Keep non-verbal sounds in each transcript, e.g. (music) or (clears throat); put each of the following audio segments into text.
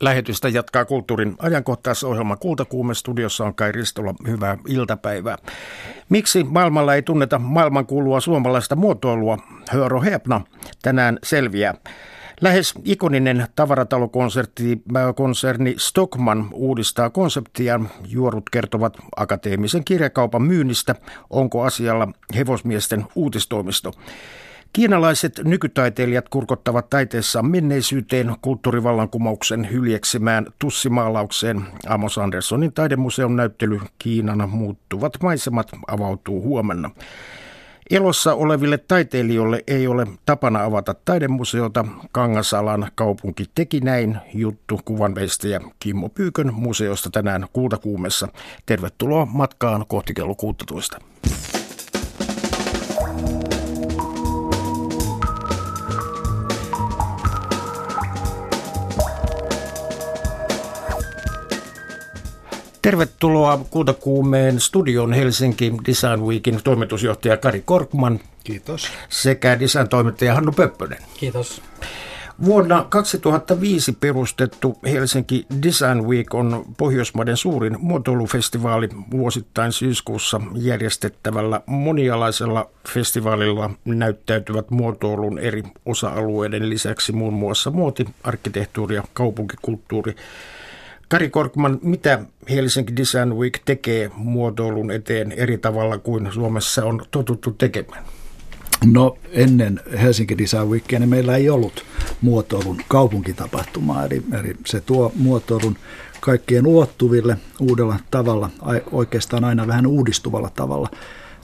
Lähetystä jatkaa kulttuurin ajankohtaisohjelma Kultakuume. Studiossa on Kai Ristola. Hyvää iltapäivää. Miksi maailmalla ei tunneta maailmankuulua suomalaista muotoilua? Höro Hepna tänään selviää. Lähes ikoninen tavaratalokonserni Stockman uudistaa konseptia. Juorut kertovat akateemisen kirjakaupan myynnistä. Onko asialla hevosmiesten uutistoimisto? Kiinalaiset nykytaiteilijat kurkottavat taiteessaan menneisyyteen kulttuurivallankumouksen hyljeksimään tussimaalaukseen. Amos Andersonin taidemuseon näyttely Kiinana muuttuvat maisemat avautuu huomenna. Elossa oleville taiteilijoille ei ole tapana avata taidemuseota. Kangasalan kaupunki teki näin juttu kuvanveistäjä Kimmo Pyykön museosta tänään Kultakuumessa. Tervetuloa matkaan kohti kello 16. Tervetuloa Kultakuumeen studion Helsinki Design Weekin toimitusjohtaja Kari Korkman. Kiitos. Sekä design-toimittaja Hannu Pöppönen. Kiitos. Vuonna 2005 perustettu Helsinki Design Week on Pohjoismaiden suurin muotoilufestivaali vuosittain syyskuussa järjestettävällä monialaisella festivaalilla näyttäytyvät muotoilun eri osa-alueiden lisäksi muun muassa muoti, arkkitehtuuri ja kaupunkikulttuuri Kari Korkman, mitä Helsinki Design Week tekee muotoilun eteen eri tavalla kuin Suomessa on totuttu tekemään? No ennen Helsinki Design Weekia niin meillä ei ollut muotoilun kaupunkitapahtumaa, eli, eli se tuo muotoilun kaikkien ulottuville uudella tavalla, oikeastaan aina vähän uudistuvalla tavalla.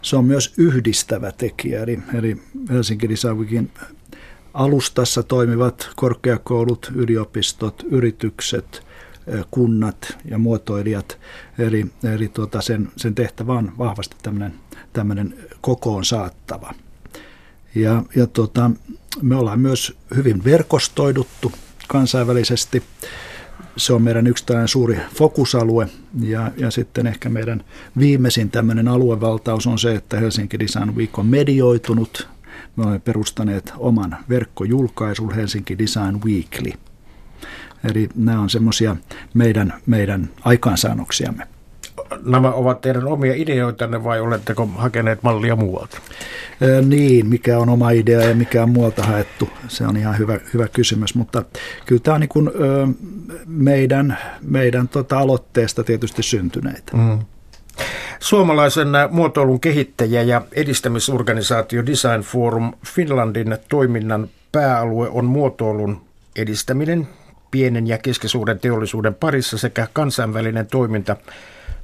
Se on myös yhdistävä tekijä, eli, eli Helsinki Design Weekin alustassa toimivat korkeakoulut, yliopistot, yritykset – kunnat ja muotoilijat. Eli, eli tuota sen, sen tehtävä on vahvasti tämmöinen, tämmöinen kokoon saattava. Ja, ja tuota, me ollaan myös hyvin verkostoiduttu kansainvälisesti. Se on meidän yksi tällainen suuri fokusalue ja, ja sitten ehkä meidän viimeisin tämmöinen aluevaltaus on se, että Helsinki Design Week on medioitunut. Me olemme perustaneet oman verkkojulkaisun Helsinki Design Weekly – Eli nämä on semmoisia meidän, meidän aikaansaannoksiamme. Nämä ovat teidän omia ideoitanne vai oletteko hakeneet mallia muualta? Niin, mikä on oma idea ja mikä on muualta haettu, se on ihan hyvä, hyvä kysymys, mutta kyllä tämä on niin kuin, ö, meidän, meidän tota aloitteesta tietysti syntyneitä. Mm. Suomalaisen muotoilun kehittäjä ja edistämisorganisaatio Design Forum Finlandin toiminnan pääalue on muotoilun edistäminen pienen ja keskisuuren teollisuuden parissa sekä kansainvälinen toiminta.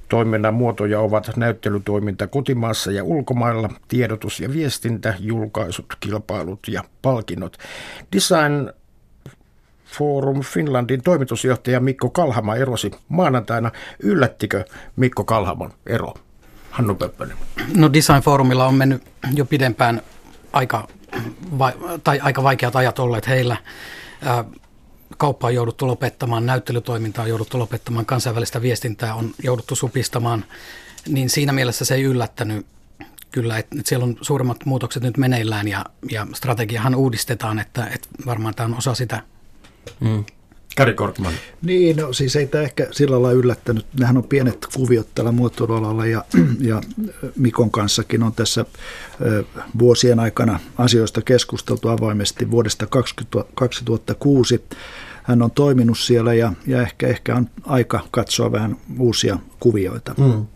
Toiminnan muotoja ovat näyttelytoiminta kotimaassa ja ulkomailla, tiedotus ja viestintä, julkaisut, kilpailut ja palkinnot. Design Forum Finlandin toimitusjohtaja Mikko Kalhama erosi maanantaina. Yllättikö Mikko Kalhaman ero? Hannu Pöppönen. No Design Forumilla on mennyt jo pidempään aika, tai aika vaikeat ajat olleet heillä kauppa on jouduttu lopettamaan, näyttelytoimintaa on jouduttu lopettamaan, kansainvälistä viestintää on jouduttu supistamaan, niin siinä mielessä se ei yllättänyt kyllä, että, siellä on suuremmat muutokset nyt meneillään ja, ja strategiahan uudistetaan, että, että varmaan tämä on osa sitä. Mm. Kari Korkman. Niin, no siis ei tämä ehkä sillä lailla yllättänyt. Nehän on pienet kuviot tällä muotoilualalla ja, (clears throat) ja Mikon kanssakin on tässä vuosien aikana asioista keskusteltu avoimesti vuodesta 20, 2006. Hän on toiminut siellä ja, ja ehkä, ehkä on aika katsoa vähän uusia kuvioita. Mm.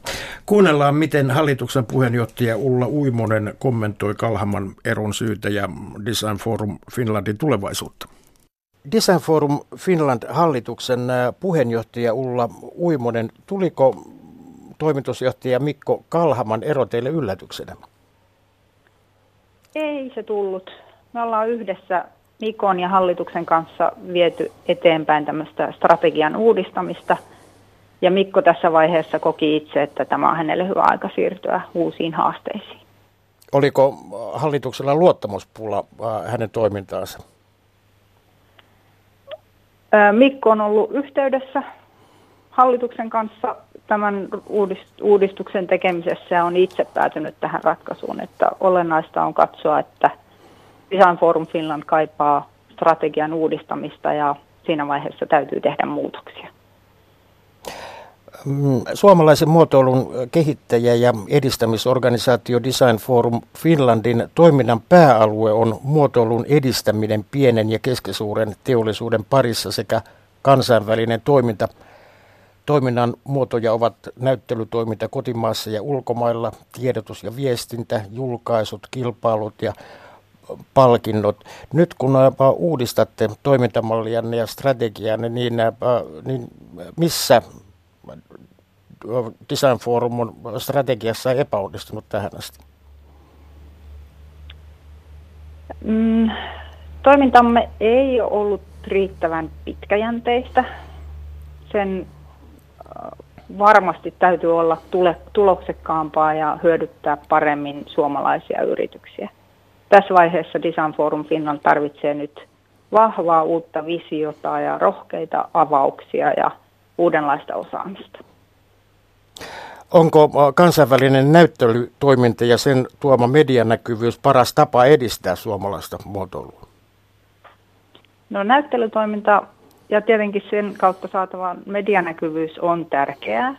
Kuunnellaan, miten hallituksen puheenjohtaja Ulla Uimonen kommentoi Kalhaman eron syytä ja Design Forum Finlandin tulevaisuutta. Design Forum Finland hallituksen äh, puheenjohtaja Ulla Uimonen, tuliko toimitusjohtaja Mikko Kalhaman ero teille yllätyksenä? Ei se tullut. Me ollaan yhdessä Mikon ja hallituksen kanssa viety eteenpäin tämmöistä strategian uudistamista. Ja Mikko tässä vaiheessa koki itse, että tämä on hänelle hyvä aika siirtyä uusiin haasteisiin. Oliko hallituksella luottamuspula äh, hänen toimintaansa? Mikko on ollut yhteydessä hallituksen kanssa tämän uudistuksen tekemisessä ja on itse päätynyt tähän ratkaisuun, että olennaista on katsoa, että Design Forum Finland kaipaa strategian uudistamista ja siinä vaiheessa täytyy tehdä muutoksia. Mm, suomalaisen muotoilun kehittäjä ja edistämisorganisaatio Design Forum Finlandin toiminnan pääalue on muotoilun edistäminen pienen ja keskisuuren teollisuuden parissa sekä kansainvälinen toiminta. Toiminnan muotoja ovat näyttelytoiminta kotimaassa ja ulkomailla, tiedotus ja viestintä, julkaisut, kilpailut ja palkinnot. Nyt kun uudistatte toimintamallianne ja strategianne, niin, niin missä Design Forum on strategiassa epäonnistunut tähän asti? Mm, toimintamme ei ollut riittävän pitkäjänteistä. Sen äh, varmasti täytyy olla tule, tuloksekkaampaa ja hyödyttää paremmin suomalaisia yrityksiä. Tässä vaiheessa Design Forum Finland tarvitsee nyt vahvaa uutta visiota ja rohkeita avauksia ja uudenlaista osaamista. Onko äh, kansainvälinen näyttelytoiminta ja sen tuoma medianäkyvyys paras tapa edistää suomalaista muotoilua? No näyttelytoiminta ja tietenkin sen kautta saatava medianäkyvyys on tärkeää,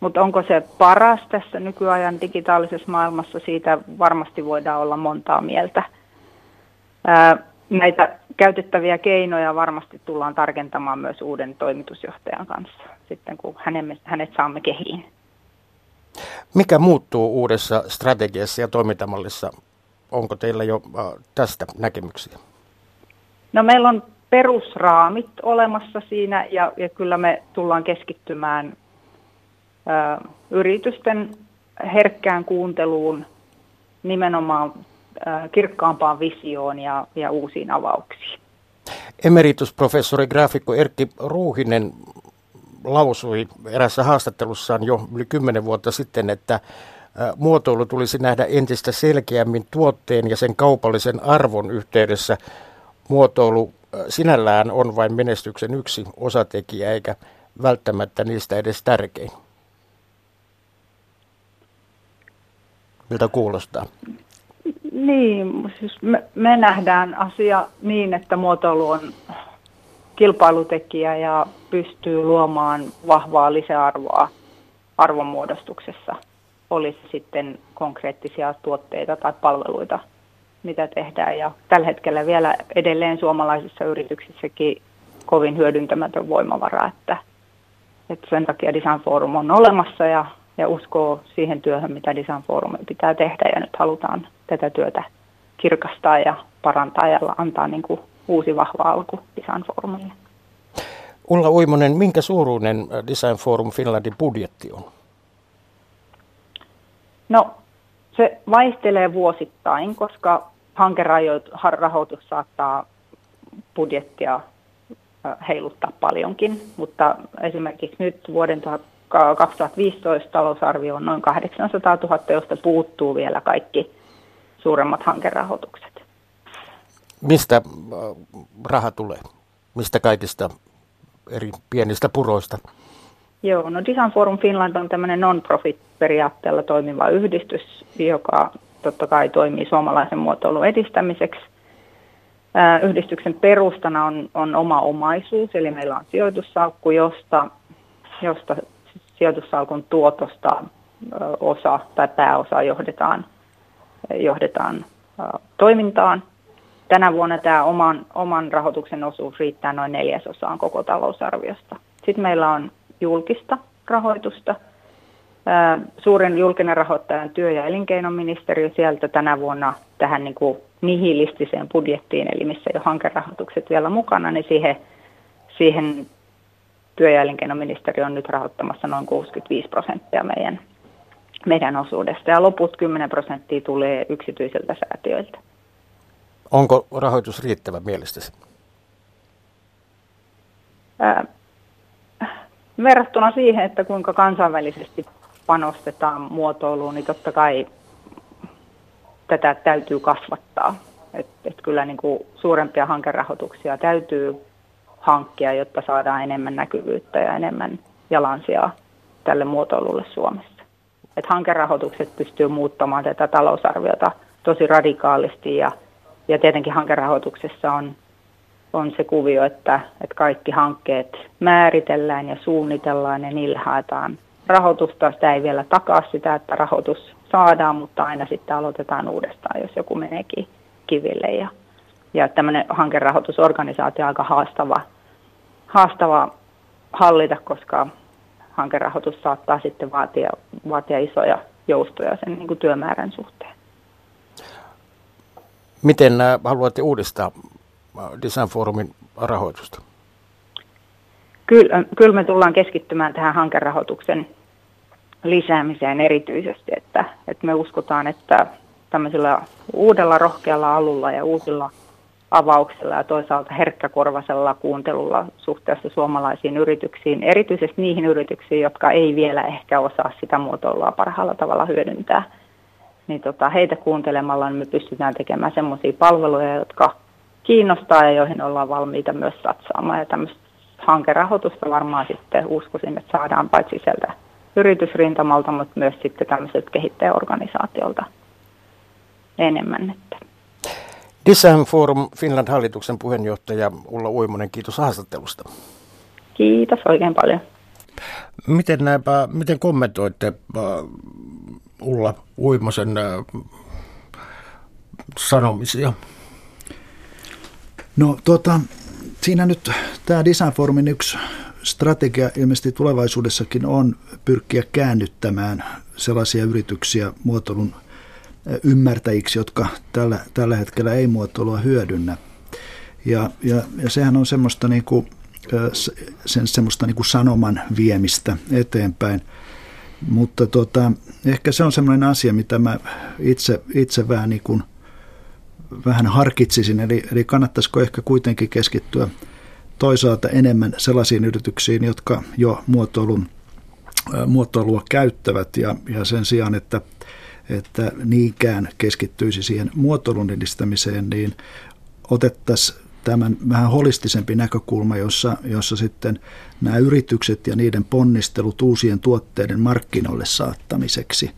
mutta onko se paras tässä nykyajan digitaalisessa maailmassa, siitä varmasti voidaan olla montaa mieltä. Ää, näitä käytettäviä keinoja varmasti tullaan tarkentamaan myös uuden toimitusjohtajan kanssa, sitten kun hänet, hänet saamme kehiin. Mikä muuttuu uudessa strategiassa ja toimintamallissa? Onko teillä jo tästä näkemyksiä? No meillä on perusraamit olemassa siinä ja, ja kyllä me tullaan keskittymään ö, yritysten herkkään kuunteluun, nimenomaan kirkkaampaan visioon ja, ja uusiin avauksiin. Emeritusprofessori graafikko Erkki Ruuhinen lausui erässä haastattelussaan jo yli kymmenen vuotta sitten, että muotoilu tulisi nähdä entistä selkeämmin tuotteen ja sen kaupallisen arvon yhteydessä. Muotoilu sinällään on vain menestyksen yksi osatekijä, eikä välttämättä niistä edes tärkein. Miltä kuulostaa? Niin, siis me, me nähdään asia niin, että muotoilu on kilpailutekijä ja pystyy luomaan vahvaa lisäarvoa arvonmuodostuksessa, olisi sitten konkreettisia tuotteita tai palveluita, mitä tehdään. Ja tällä hetkellä vielä edelleen suomalaisissa yrityksissäkin kovin hyödyntämätön voimavara, että, että sen takia Design Forum on olemassa ja, ja uskoo siihen työhön, mitä Design Forumin pitää tehdä ja nyt halutaan tätä työtä kirkastaa ja parantaa ja antaa niin kuin uusi vahva alku Design Forumille. Ulla Uimonen, minkä suuruinen äh, Design Forum Finlandin budjetti on? No, se vaihtelee vuosittain, koska hankerahoitus saattaa budjettia äh, heiluttaa paljonkin, mutta esimerkiksi nyt vuoden 2015 talousarvio on noin 800 000, josta puuttuu vielä kaikki suuremmat hankerahoitukset. Mistä äh, raha tulee? Mistä kaikista eri pienistä puroista? Joo, no Design Forum Finland on tämmöinen non-profit-periaatteella toimiva yhdistys, joka totta kai toimii suomalaisen muotoilun edistämiseksi. Yhdistyksen perustana on, on oma omaisuus, eli meillä on sijoitussalkku, josta, josta sijoitussalkun tuotosta osa tai pääosa johdetaan, johdetaan toimintaan – tänä vuonna tämä oman, oman rahoituksen osuus riittää noin neljäsosaan koko talousarviosta. Sitten meillä on julkista rahoitusta. Suurin julkinen rahoittaja on työ- ja elinkeinoministeriö sieltä tänä vuonna tähän niin kuin nihilistiseen budjettiin, eli missä jo hankerahoitukset vielä mukana, niin siihen, siihen työ- ja elinkeinoministeriö on nyt rahoittamassa noin 65 prosenttia meidän, meidän osuudesta, ja loput 10 prosenttia tulee yksityisiltä säätiöiltä. Onko rahoitus riittävä mielestäsi? Ää, verrattuna siihen, että kuinka kansainvälisesti panostetaan muotoiluun, niin totta kai tätä täytyy kasvattaa. Et, et kyllä niin kuin suurempia hankerahoituksia täytyy hankkia, jotta saadaan enemmän näkyvyyttä ja enemmän jalansijaa tälle muotoilulle Suomessa. Et hankerahoitukset pystyy muuttamaan tätä talousarviota tosi radikaalisti ja ja tietenkin hankerahoituksessa on on se kuvio, että, että kaikki hankkeet määritellään ja suunnitellaan ja niillä haetaan rahoitusta. Sitä ei vielä takaa sitä, että rahoitus saadaan, mutta aina sitten aloitetaan uudestaan, jos joku meneekin kiville. Ja, ja tämmöinen hankerahoitusorganisaatio on aika haastava, haastava hallita, koska hankerahoitus saattaa sitten vaatia, vaatia isoja joustoja sen niin kuin työmäärän suhteen. Miten haluatte uudistaa äh, Design Forumin rahoitusta? Kyllä, kyllä me tullaan keskittymään tähän hankerahoituksen lisäämiseen erityisesti, että, että me uskotaan, että tämmöisellä uudella rohkealla alulla ja uusilla avauksella ja toisaalta herkkäkorvasella kuuntelulla suhteessa suomalaisiin yrityksiin, erityisesti niihin yrityksiin, jotka ei vielä ehkä osaa sitä muotoilua parhaalla tavalla hyödyntää. Niin tota, heitä kuuntelemalla niin me pystytään tekemään sellaisia palveluja, jotka kiinnostaa ja joihin ollaan valmiita myös satsaamaan. Ja tämmöistä hankerahoitusta varmaan sitten uskoisin, että saadaan paitsi sieltä yritysrintamalta, mutta myös sitten tämmöiseltä kehittäjäorganisaatiolta enemmän. Että. Design Forum Finland hallituksen puheenjohtaja Ulla Uimonen, kiitos haastattelusta. Kiitos oikein paljon. Miten, näinpä, miten kommentoitte uh, Ulla Uimosen uh, sanomisia? No tota, siinä nyt tämä Design Forumin yksi strategia ilmeisesti tulevaisuudessakin on pyrkiä käännyttämään sellaisia yrityksiä muotoilun ymmärtäjiksi, jotka tällä, tällä hetkellä ei muotoilua hyödynnä. Ja, ja, ja sehän on semmoista, niin kuin, sen, semmoista niin kuin sanoman viemistä eteenpäin. Mutta tota, ehkä se on semmoinen asia, mitä mä itse, itse vähän, niin kuin, vähän harkitsisin. Eli, eli kannattaisiko ehkä kuitenkin keskittyä toisaalta enemmän sellaisiin yrityksiin, jotka jo muotoilun, muotoilua käyttävät ja, ja sen sijaan, että että niinkään keskittyisi siihen muotoilun edistämiseen, niin otettaisiin tämän vähän holistisempi näkökulma, jossa, jossa sitten nämä yritykset ja niiden ponnistelut uusien tuotteiden markkinoille saattamiseksi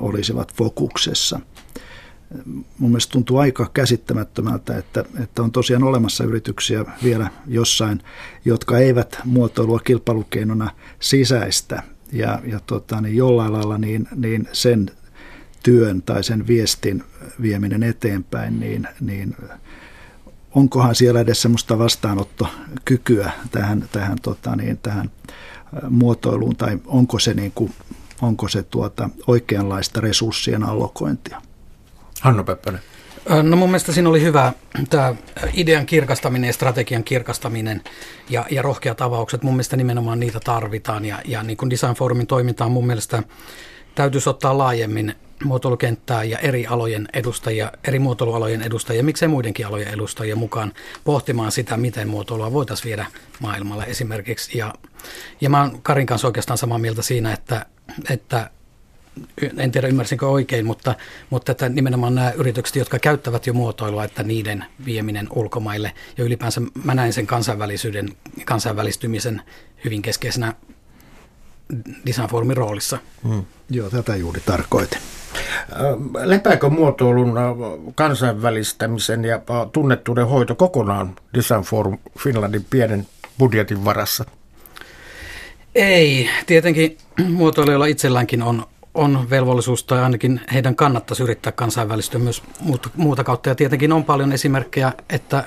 olisivat fokuksessa. Mun mielestä tuntuu aika käsittämättömältä, että, että on tosiaan olemassa yrityksiä vielä jossain, jotka eivät muotoilua kilpailukeinona sisäistä ja, ja tota, niin jollain lailla niin, niin sen työn tai sen viestin vieminen eteenpäin, niin, niin onkohan siellä edes semmoista vastaanottokykyä tähän, tähän, tota, niin, tähän muotoiluun, tai onko se, niin kuin, onko se tuota, oikeanlaista resurssien allokointia? Hanno Peppänen. No mun mielestä siinä oli hyvä tämä idean kirkastaminen ja strategian kirkastaminen ja, ja rohkeat avaukset. Mun mielestä nimenomaan niitä tarvitaan ja, ja niin kuin Design Forumin toimintaan mun mielestä täytyisi ottaa laajemmin muotoilukenttää ja eri alojen edustajia, eri muotoilualojen edustajia, miksei muidenkin alojen edustajia mukaan pohtimaan sitä, miten muotoilua voitaisiin viedä maailmalle esimerkiksi. Ja, ja mä oon Karin kanssa oikeastaan samaa mieltä siinä, että, että en tiedä ymmärsinkö oikein, mutta, mutta että nimenomaan nämä yritykset, jotka käyttävät jo muotoilua, että niiden vieminen ulkomaille ja ylipäänsä mä näen sen kansainvälisyyden, kansainvälistymisen hyvin keskeisenä designfoorumin roolissa. Hmm. Joo, tätä juuri tarkoitin. Lepääkö muotoilun kansainvälistämisen ja tunnettuuden hoito kokonaan Design Forum Finlandin pienen budjetin varassa? Ei. Tietenkin (clears throat) muotoilijoilla itselläänkin on, on velvollisuus tai ainakin heidän kannattaisi yrittää kansainvälistyä myös muuta kautta. Ja tietenkin on paljon esimerkkejä, että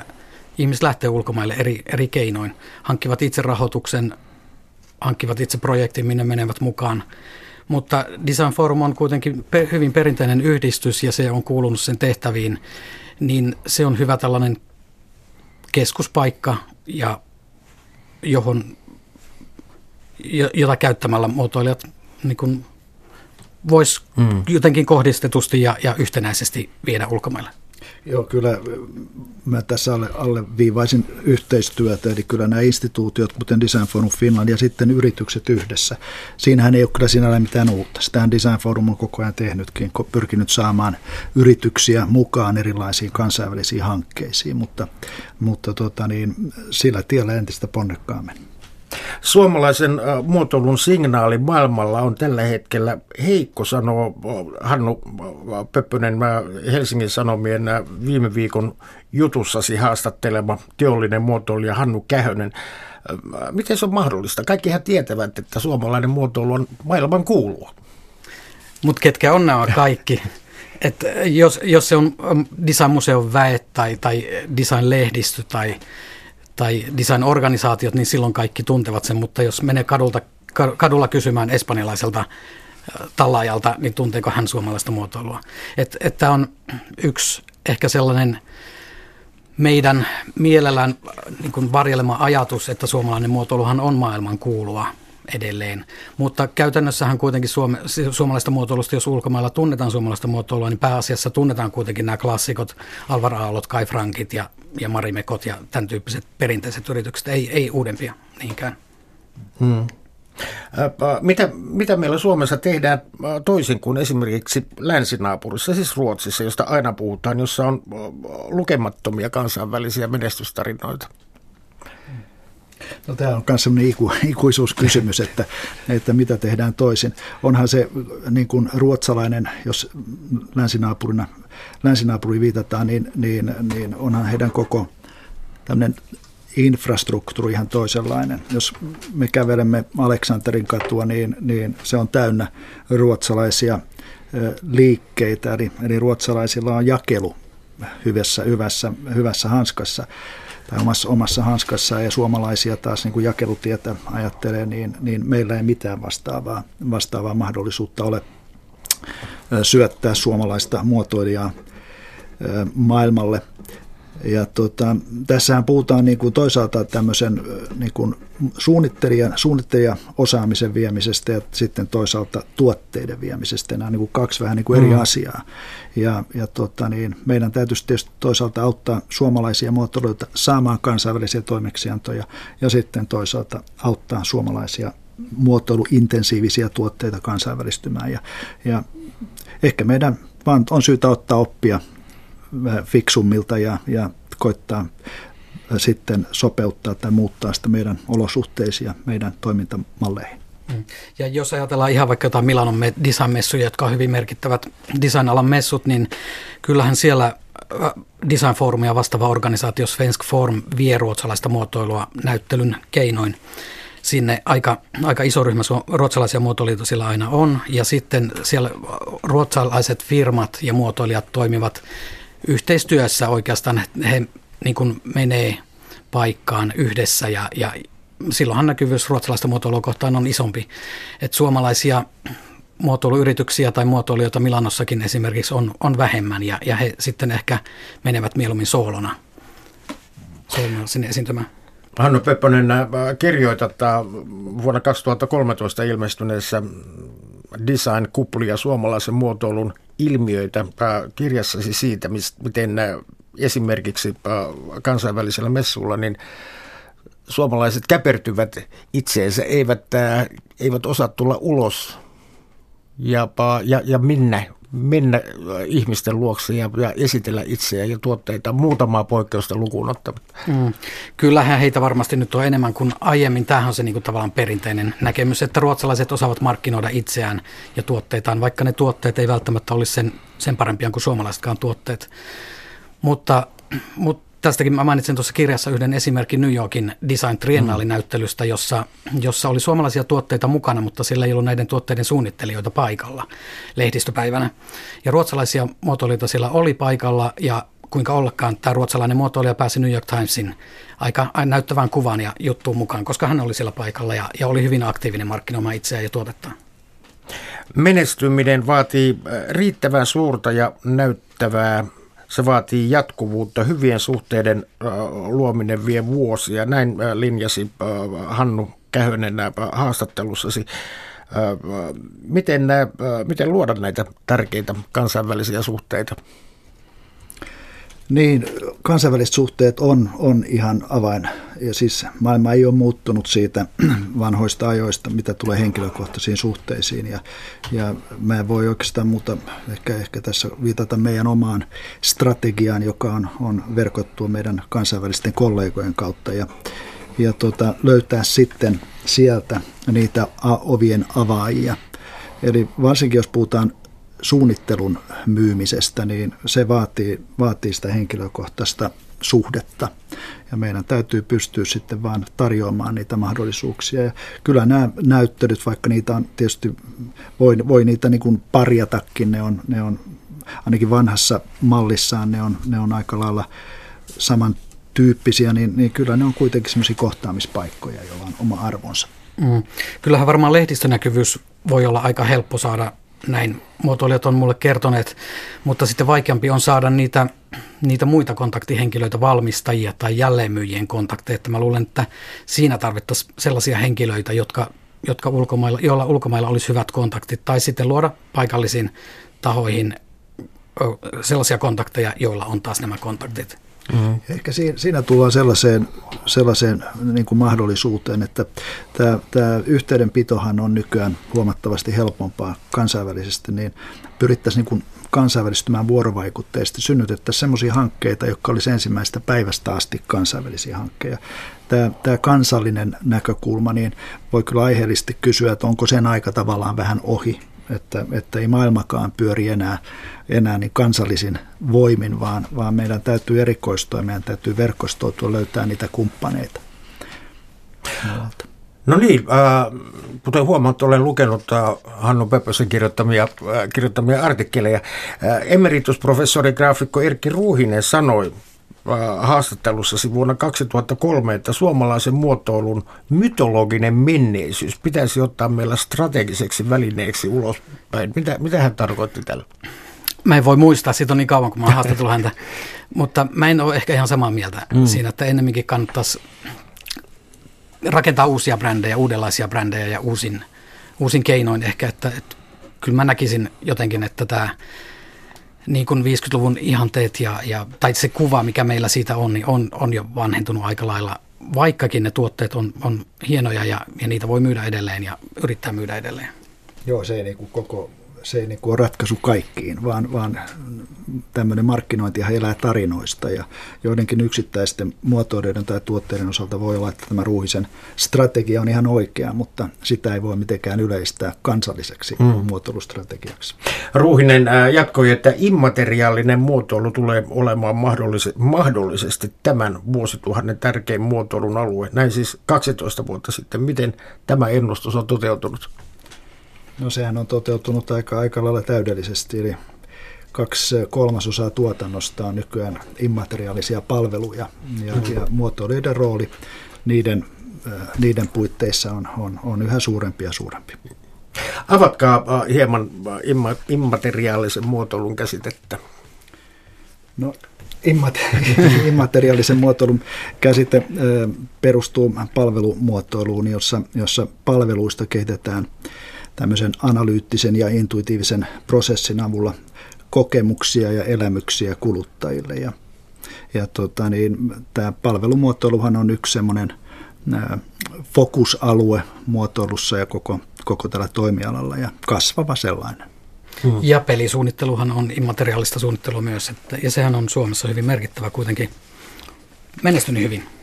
ihmiset lähtee ulkomaille eri, eri keinoin. Hankkivat itse rahoituksen, hankkivat itse projektin, minne menevät mukaan. Mutta Design Forum on kuitenkin hyvin perinteinen yhdistys ja se on kuulunut sen tehtäviin, niin se on hyvä tällainen keskuspaikka, ja johon, jota käyttämällä muotoilijat niin vois mm. jotenkin kohdistetusti ja, ja yhtenäisesti viedä ulkomaille. Joo, kyllä mä tässä alle, alle viivaisin yhteistyötä, eli kyllä nämä instituutiot, kuten Design Forum Finland ja sitten yritykset yhdessä. Siinähän ei ole kyllä sinällään mitään uutta. Sitähän Design Forum on koko ajan tehnytkin, pyrkinyt saamaan yrityksiä mukaan erilaisiin kansainvälisiin hankkeisiin, mutta, mutta tota niin, sillä tiellä entistä ponnekkaammin. Suomalaisen muotoilun signaali maailmalla on tällä hetkellä heikko, sanoo Hannu Pöppönen Helsingin Sanomien viime viikon jutussasi haastattelema teollinen muotoilija Hannu Kähönen. Miten se on mahdollista? Kaikkihan tietävät, että suomalainen muotoilu on maailman kuulua. Mutta ketkä on nämä kaikki? Et jos, jos se on design-museon väet tai, tai design-lehdistö tai, tai design-organisaatiot, niin silloin kaikki tuntevat sen, mutta jos menee kadulta, kadulla kysymään espanjalaiselta tallaajalta, niin tunteeko hän suomalaista muotoilua? Että et tämä on yksi ehkä sellainen meidän mielellään niin kuin varjelema ajatus, että suomalainen muotoiluhan on maailman kuulua edelleen. Mutta käytännössähän kuitenkin suome, suomalaista muotoilusta, jos ulkomailla tunnetaan suomalaista muotoilua, niin pääasiassa tunnetaan kuitenkin nämä klassikot, Alvar Aallot, Kai Frankit ja, ja Marimekot ja tämän tyyppiset perinteiset yritykset, ei, ei uudempia niinkään. Hmm. Mitä, mitä meillä Suomessa tehdään toisin kuin esimerkiksi länsinaapurissa, siis Ruotsissa, josta aina puhutaan, jossa on lukemattomia kansainvälisiä menestystarinoita? No, tämä on myös sellainen iku, (laughs) ikuisuuskysymys, että, että mitä tehdään toisin. Onhan se niin kuin ruotsalainen, jos länsinaapurina, länsinaapuri viitataan, niin, niin, niin onhan heidän koko tämmöinen infrastruktuuri ihan toisenlainen. Jos me kävelemme Aleksanterin katua, niin, niin se on täynnä ruotsalaisia liikkeitä, eli, eli ruotsalaisilla on jakelu hyvässä, hyvässä, hyvässä hanskassa tai omassa, omassa hanskassa ja suomalaisia taas niin kuin jakelutietä ajattelee, niin, niin meillä ei mitään vastaavaa, vastaavaa mahdollisuutta ole syöttää suomalaista muotoilijaa maailmalle. Ja tota, tässähän puhutaan niin kuin toisaalta tämmöisen niin kuin suunnittelijan, suunnittelijan osaamisen viemisestä ja sitten toisaalta tuotteiden viemisestä. Nämä on niin kuin kaksi vähän niin kuin eri mm. asiaa. Ja, ja tota, niin meidän täytyisi tietysti toisaalta auttaa suomalaisia muotoilijoita saamaan kansainvälisiä toimeksiantoja ja sitten toisaalta auttaa suomalaisia muotoiluintensiivisiä tuotteita kansainvälistymään. Ja, ja ehkä meidän vaan on syytä ottaa oppia fiksummilta ja, ja koittaa sitten sopeuttaa tai muuttaa sitä meidän olosuhteisiin ja meidän toimintamalleihin. Mm. Ja jos ajatellaan ihan vaikka jotain Milanon design-messuja, jotka on hyvin merkittävät design-alan messut, niin kyllähän siellä design-foorumia vastaava organisaatio Svensk Form vie ruotsalaista muotoilua näyttelyn keinoin. Sinne aika, aika iso ryhmä ruotsalaisia muotoilijoita sillä aina on, ja sitten siellä ruotsalaiset firmat ja muotoilijat toimivat yhteistyössä oikeastaan he niin kuin menee paikkaan yhdessä ja, ja silloinhan näkyvyys ruotsalaista muotoilua kohtaan on isompi. Et suomalaisia muotoiluyrityksiä tai muotoilijoita Milanossakin esimerkiksi on, on vähemmän ja, ja he sitten ehkä menevät mieluummin soolona, soolona sinne esiintymään. Hannu Pepponen, kirjoitat vuonna 2013 ilmestyneessä design-kuplia suomalaisen muotoilun ilmiöitä kirjassasi siitä, miten esimerkiksi kansainvälisellä messulla, niin suomalaiset käpertyvät itseensä, eivät, eivät osaa tulla ulos. Ja, ja, ja minne mennä äh, ihmisten luokse ja, ja esitellä itseä ja tuotteita muutamaa poikkeusta lukuun ottamatta. Mm. Kyllähän heitä varmasti nyt on enemmän kuin aiemmin. Tämähän on se niin kuin tavallaan perinteinen näkemys, että ruotsalaiset osaavat markkinoida itseään ja tuotteitaan, vaikka ne tuotteet ei välttämättä olisi sen, sen parempia kuin suomalaisetkaan tuotteet. Mutta, mutta Tästäkin mä mainitsin tuossa kirjassa yhden esimerkin New Yorkin Design Triennale-näyttelystä, jossa, jossa oli suomalaisia tuotteita mukana, mutta sillä ei ollut näiden tuotteiden suunnittelijoita paikalla lehdistöpäivänä. Ja ruotsalaisia muotoilijoita sillä oli paikalla ja kuinka ollakaan tämä ruotsalainen muotoilija pääsi New York Timesin aika näyttävään kuvaan ja juttuun mukaan, koska hän oli siellä paikalla ja, ja oli hyvin aktiivinen markkinoimaan itseään ja tuotettaan. Menestyminen vaatii riittävän suurta ja näyttävää se vaatii jatkuvuutta. Hyvien suhteiden luominen vie vuosia. Näin linjasi Hannu Kähönen haastattelussasi. Miten, miten luoda näitä tärkeitä kansainvälisiä suhteita? Niin, kansainväliset suhteet on, on ihan avain. Ja siis maailma ei ole muuttunut siitä (clears throat) vanhoista ajoista, mitä tulee henkilökohtaisiin suhteisiin. Ja, ja mä en voi oikeastaan muuta ehkä, ehkä tässä viitata meidän omaan strategiaan, joka on, on verkottua meidän kansainvälisten kollegojen kautta. Ja, ja tota, löytää sitten sieltä niitä ovien avaajia. Eli varsinkin jos puhutaan suunnittelun myymisestä, niin se vaatii, vaatii sitä henkilökohtaista suhdetta. Ja meidän täytyy pystyä sitten vaan tarjoamaan niitä mahdollisuuksia. Ja kyllä nämä näyttelyt, vaikka niitä on tietysti, voi, voi niitä niin kuin parjatakin, ne on, ne on ainakin vanhassa mallissaan, ne on, ne on aika lailla samantyyppisiä, niin, niin kyllä ne on kuitenkin sellaisia kohtaamispaikkoja, joilla on oma arvonsa. Mm. Kyllähän varmaan lehdistönäkyvyys voi olla aika helppo saada näin muotoilijat on mulle kertoneet, mutta sitten vaikeampi on saada niitä, niitä muita kontaktihenkilöitä, valmistajia tai jälleenmyyjien kontakteja. Että mä luulen, että siinä tarvittaisiin sellaisia henkilöitä, jotka, jotka ulkomailla, joilla ulkomailla olisi hyvät kontaktit, tai sitten luoda paikallisiin tahoihin sellaisia kontakteja, joilla on taas nämä kontaktit. Mm. Ehkä siinä, siinä tullaan sellaiseen, sellaiseen niin kuin mahdollisuuteen, että tämä, tämä yhteydenpitohan on nykyään huomattavasti helpompaa kansainvälisesti, niin pyrittäisiin niin kansainvälistymään vuorovaikutteisesti, synnytettäisiin sellaisia hankkeita, jotka olisi ensimmäistä päivästä asti kansainvälisiä hankkeja. Tämä, tämä kansallinen näkökulma, niin voi kyllä aiheellisesti kysyä, että onko sen aika tavallaan vähän ohi että, että ei maailmakaan pyöri enää, enää niin kansallisin voimin, vaan, vaan meidän täytyy erikoistua, meidän täytyy verkostoitua, löytää niitä kumppaneita. No niin, äh, kuten huomaat, olen lukenut äh, Hannu Pepösen kirjoittamia, äh, kirjoittamia artikkeleja. Äh, emeritusprofessori graafikko Erkki Ruuhinen sanoi haastattelussasi vuonna 2003, että suomalaisen muotoilun mytologinen menneisyys pitäisi ottaa meillä strategiseksi välineeksi ulospäin. Mitä, mitä hän tarkoitti tällä? Mä en voi muistaa, siitä on niin kauan, kun mä oon haastatellut häntä. Mutta mä en ole ehkä ihan samaa mieltä mm. siinä, että ennemminkin kannattaisi rakentaa uusia brändejä, uudenlaisia brändejä ja uusin, uusin keinoin ehkä, että, että kyllä mä näkisin jotenkin, että tämä niin kuin 50-luvun ihanteet ja, ja, tai se kuva, mikä meillä siitä on, niin on, on jo vanhentunut aika lailla, vaikkakin ne tuotteet on, on hienoja ja, ja niitä voi myydä edelleen ja yrittää myydä edelleen. Joo, se ei niin kuin koko se ei niin kuin ole ratkaisu kaikkiin, vaan, vaan tämmöinen markkinointi elää tarinoista ja joidenkin yksittäisten muotoilijoiden tai tuotteiden osalta voi olla, että tämä ruuhisen strategia on ihan oikea, mutta sitä ei voi mitenkään yleistää kansalliseksi mm. muotoilustrategiaksi. Ruuhinen jatkoi, että immateriaalinen muotoilu tulee olemaan mahdollisesti tämän vuosituhannen tärkein muotoilun alue. Näin siis 12 vuotta sitten. Miten tämä ennustus on toteutunut? No sehän on toteutunut aika, aika lailla täydellisesti, eli kaksi kolmasosaa tuotannosta on nykyään immateriaalisia palveluja ja, mm. ja muotoilijoiden rooli niiden, äh, niiden puitteissa on, on, on yhä suurempi ja suurempi. Avatkaa äh, hieman äh, immateriaalisen muotoilun käsitettä. No, (laughs) immateriaalisen muotoilun käsite perustuu palvelumuotoiluun, jossa, jossa palveluista kehitetään tämmöisen analyyttisen ja intuitiivisen prosessin avulla kokemuksia ja elämyksiä kuluttajille. Ja, ja tota, niin, tämä palvelumuotoiluhan on yksi semmoinen fokusalue muotoilussa ja koko, koko tällä toimialalla ja kasvava sellainen. Hmm. Ja pelisuunnitteluhan on immateriaalista suunnittelua myös, että, ja sehän on Suomessa hyvin merkittävä kuitenkin menestynyt hyvin.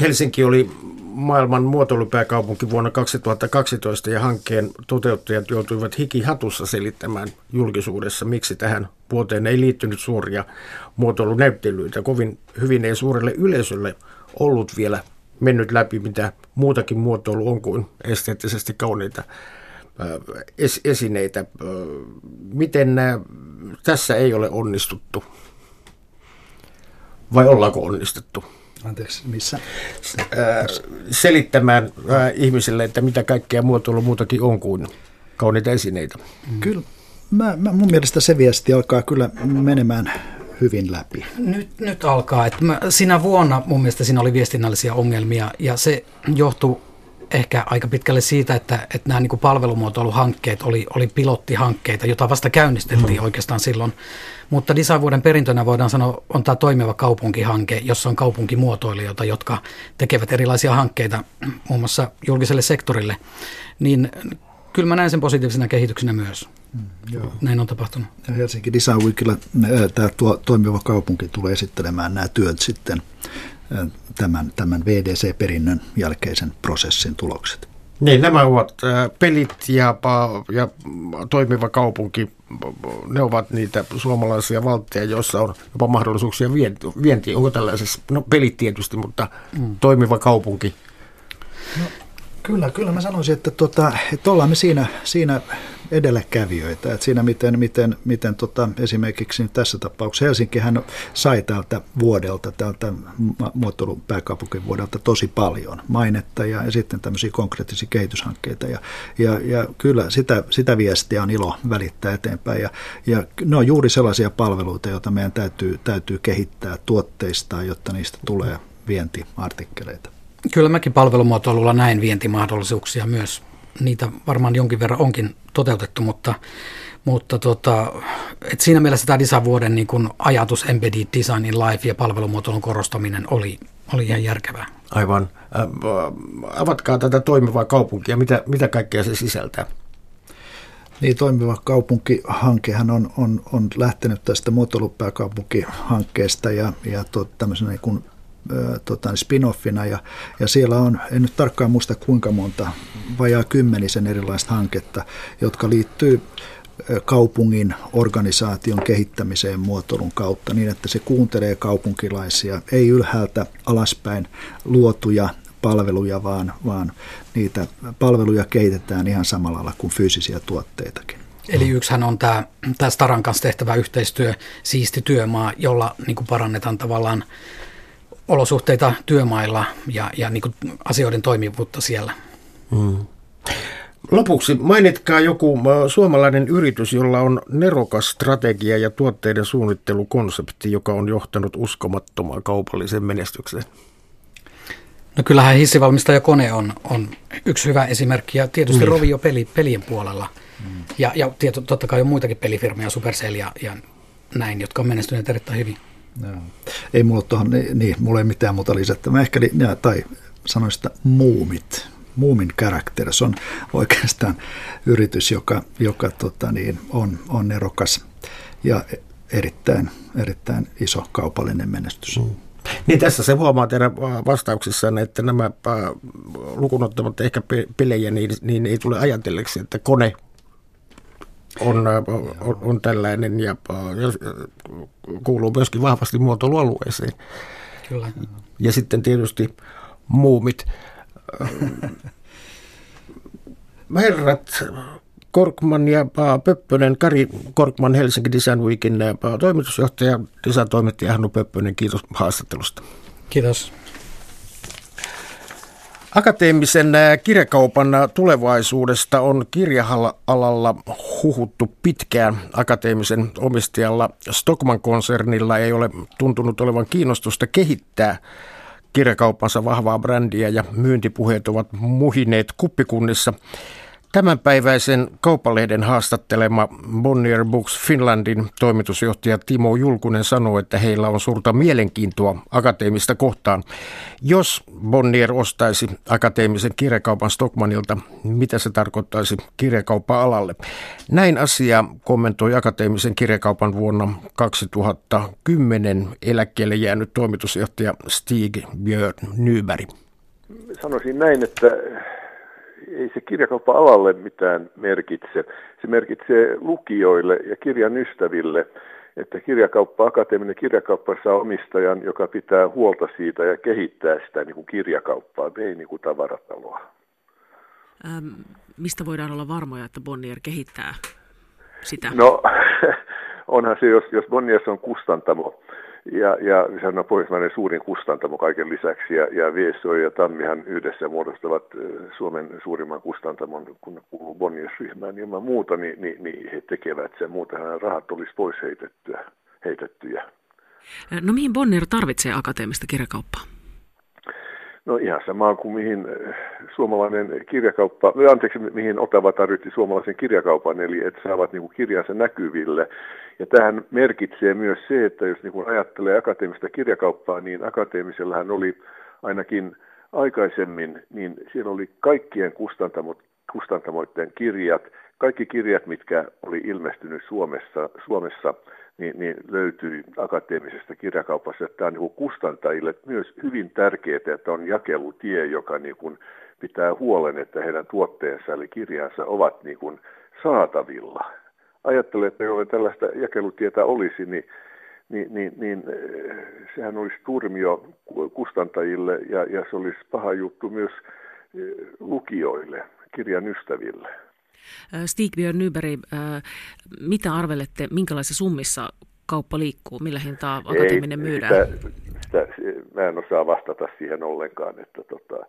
Helsinki oli maailman muotoilupääkaupunki vuonna 2012 ja hankkeen toteuttajat joutuivat hikihatussa selittämään julkisuudessa, miksi tähän vuoteen ei liittynyt suoria muotoilunäyttelyitä. Kovin hyvin ei suurelle yleisölle ollut vielä mennyt läpi, mitä muutakin muotoilu on kuin esteettisesti kauniita äh, es- esineitä. Äh, miten äh, tässä ei ole onnistuttu? Vai ollaanko onnistuttu? Anteeksi, missä? Selittämään ihmisille, että mitä kaikkea muotoilu muutakin on kuin kauniita esineitä. Mm. Kyllä, mä, mä, mun mielestä se viesti alkaa kyllä menemään hyvin läpi. Nyt, nyt alkaa. Että mä, sinä vuonna mun mielestä siinä oli viestinnällisiä ongelmia ja se johtuu ehkä aika pitkälle siitä, että, että nämä niin palvelumuotoiluhankkeet oli, oli pilottihankkeita, jota vasta käynnisteltiin mm. oikeastaan silloin. Mutta design-vuoden perintönä voidaan sanoa, on tämä toimiva kaupunkihanke, jossa on kaupunkimuotoilijoita, jotka tekevät erilaisia hankkeita muun muassa julkiselle sektorille. Niin kyllä mä näen sen positiivisena kehityksenä myös. Mm, joo. Näin on tapahtunut. Ja Helsinki Design Weekillä tämä tuo, toimiva kaupunki tulee esittelemään nämä työt sitten tämän, tämän VDC-perinnön jälkeisen prosessin tulokset. Niin, nämä ovat pelit ja, ja toimiva kaupunki. Ne ovat niitä suomalaisia valtteja, joissa on jopa mahdollisuuksia vientiin. Onko tällaisessa, no pelit tietysti, mutta mm. toimiva kaupunki? No, kyllä, kyllä mä sanoisin, että, tota, että ollaan me siinä, siinä edelläkävijöitä. Että siinä miten, miten, miten tota, esimerkiksi tässä tapauksessa Helsinkihän sai tältä vuodelta, tältä muotoilun pääkaupunkivuodelta tosi paljon mainetta ja, ja sitten tämmöisiä konkreettisia kehityshankkeita. Ja, ja, ja kyllä sitä, sitä viestiä on ilo välittää eteenpäin. Ja, ja ne on juuri sellaisia palveluita, joita meidän täytyy, täytyy kehittää tuotteista, jotta niistä tulee vientiartikkeleita. Kyllä mäkin palvelumuotoilulla näin vientimahdollisuuksia myös niitä varmaan jonkin verran onkin toteutettu, mutta, mutta tota, et siinä mielessä tämä design-vuoden niin kun ajatus Embedded Designin Life ja palvelumuotoilun korostaminen oli, oli ihan järkevää. Aivan. Äh, avatkaa tätä toimivaa kaupunkia. Mitä, mitä kaikkea se sisältää? Niin, toimiva kaupunkihankehan on, on, on lähtenyt tästä muotoilupääkaupunkihankkeesta ja, ja tuot, tämmöisenä niin kuin tota, spin-offina ja, ja siellä on, en nyt tarkkaan muista kuinka monta, vajaa kymmenisen erilaista hanketta, jotka liittyy kaupungin organisaation kehittämiseen muotoilun kautta niin, että se kuuntelee kaupunkilaisia, ei ylhäältä alaspäin luotuja palveluja, vaan, vaan niitä palveluja kehitetään ihan samalla lailla kuin fyysisiä tuotteitakin. Eli yksihän on tämä, tämä Staran kanssa tehtävä yhteistyö, siisti työmaa, jolla niin kuin parannetaan tavallaan olosuhteita työmailla ja, ja niin kuin asioiden toimivuutta siellä. Hmm. Lopuksi mainitkaa joku suomalainen yritys, jolla on nerokas strategia ja tuotteiden suunnittelukonsepti, joka on johtanut uskomattomaan kaupalliseen menestykseen. No kyllähän hissivalmistaja kone on, on yksi hyvä esimerkki ja tietysti mm. Rovio peli, pelien puolella. Mm. Ja, ja tieto, totta kai on muitakin pelifirmoja, Supercell ja, ja näin, jotka on menestyneet erittäin hyvin. Ei mulla tuohon, niin, mulla ei mitään muuta lisättävää. Ehkä, ja, tai sanoisin, että muumit. Muumin Characters on oikeastaan yritys, joka, joka tota, niin, on, on erokas ja erittäin, erittäin iso kaupallinen menestys. Mm. Niin tässä se huomaa teidän vastauksissanne, että nämä lukunottamatta ehkä pelejä, niin, niin ei tule ajatelleeksi, että kone on, on, on tällainen ja, kuuluu myöskin vahvasti muotoilualueeseen. Kyllä. Ja sitten tietysti muumit. (laughs) Herrat, Korkman ja Pöppönen, Kari Korkman Helsinki Design Weekin toimitusjohtaja, design-toimittaja Hannu Pöppönen, kiitos haastattelusta. Kiitos. Akateemisen kirjakaupan tulevaisuudesta on kirjahalla huhuttu pitkään. Akateemisen omistajalla Stockman-konsernilla ei ole tuntunut olevan kiinnostusta kehittää kirjakaupansa vahvaa brändiä ja myyntipuheet ovat muhineet kuppikunnissa. Tämänpäiväisen kauppalehden haastattelema Bonnier Books Finlandin toimitusjohtaja Timo Julkunen sanoi, että heillä on suurta mielenkiintoa akateemista kohtaan. Jos Bonnier ostaisi akateemisen kirjakaupan Stockmanilta, mitä se tarkoittaisi kirjakauppa-alalle? Näin asia kommentoi akateemisen kirjakaupan vuonna 2010 eläkkeelle jäänyt toimitusjohtaja Stig Björn Nyberg. Sanoisin näin, että ei se kirjakauppa-alalle mitään merkitse. Se merkitsee lukijoille ja kirjan ystäville, että kirjakauppa, akateeminen kirjakauppa saa omistajan, joka pitää huolta siitä ja kehittää sitä niin kuin kirjakauppaa, ei niin kuin tavarataloa. Ähm, mistä voidaan olla varmoja, että Bonnier kehittää sitä? No, (laughs) onhan se, jos, jos Bonnier on kustantamo, ja, ja sehän on pohjoismainen suurin kustantamo kaiken lisäksi, ja, ja VSO ja Tammihan yhdessä muodostavat Suomen suurimman kustantamon, kun kuuluu Bonniers-ryhmään niin ilman muuta, niin, niin, niin he tekevät sen, muutenhan rahat olisi pois heitettyä, heitettyjä. No mihin Bonnier tarvitsee akateemista kirjakauppaa? No ihan sama kuin mihin suomalainen kirjakauppa, anteeksi, mihin Otava tarvitti suomalaisen kirjakaupan, eli että saavat niin kuin kirjansa näkyville. Ja tähän merkitsee myös se, että jos niin kuin ajattelee akateemista kirjakauppaa, niin akateemisellahan oli ainakin aikaisemmin, niin siellä oli kaikkien kustantamot, kustantamoiden kirjat, kaikki kirjat, mitkä oli ilmestynyt Suomessa, Suomessa niin, niin löytyi akateemisesta kirjakaupassa. Tämä on niin kustantajille myös hyvin tärkeää, että on jakelutie, joka niin kuin pitää huolen, että heidän tuotteensa eli kirjansa ovat niin kuin saatavilla. Ajattelen, että jos tällaista jakelutietä olisi, niin niin, niin, niin eh, sehän olisi turmio kustantajille ja, ja se olisi paha juttu myös eh, lukijoille, kirjan ystäville. Stigbjörn Nyberg, mitä arvelette, minkälaisissa summissa kauppa liikkuu, millä hintaa akateeminen myydään? Sitä, sitä, mä en osaa vastata siihen ollenkaan, että tota,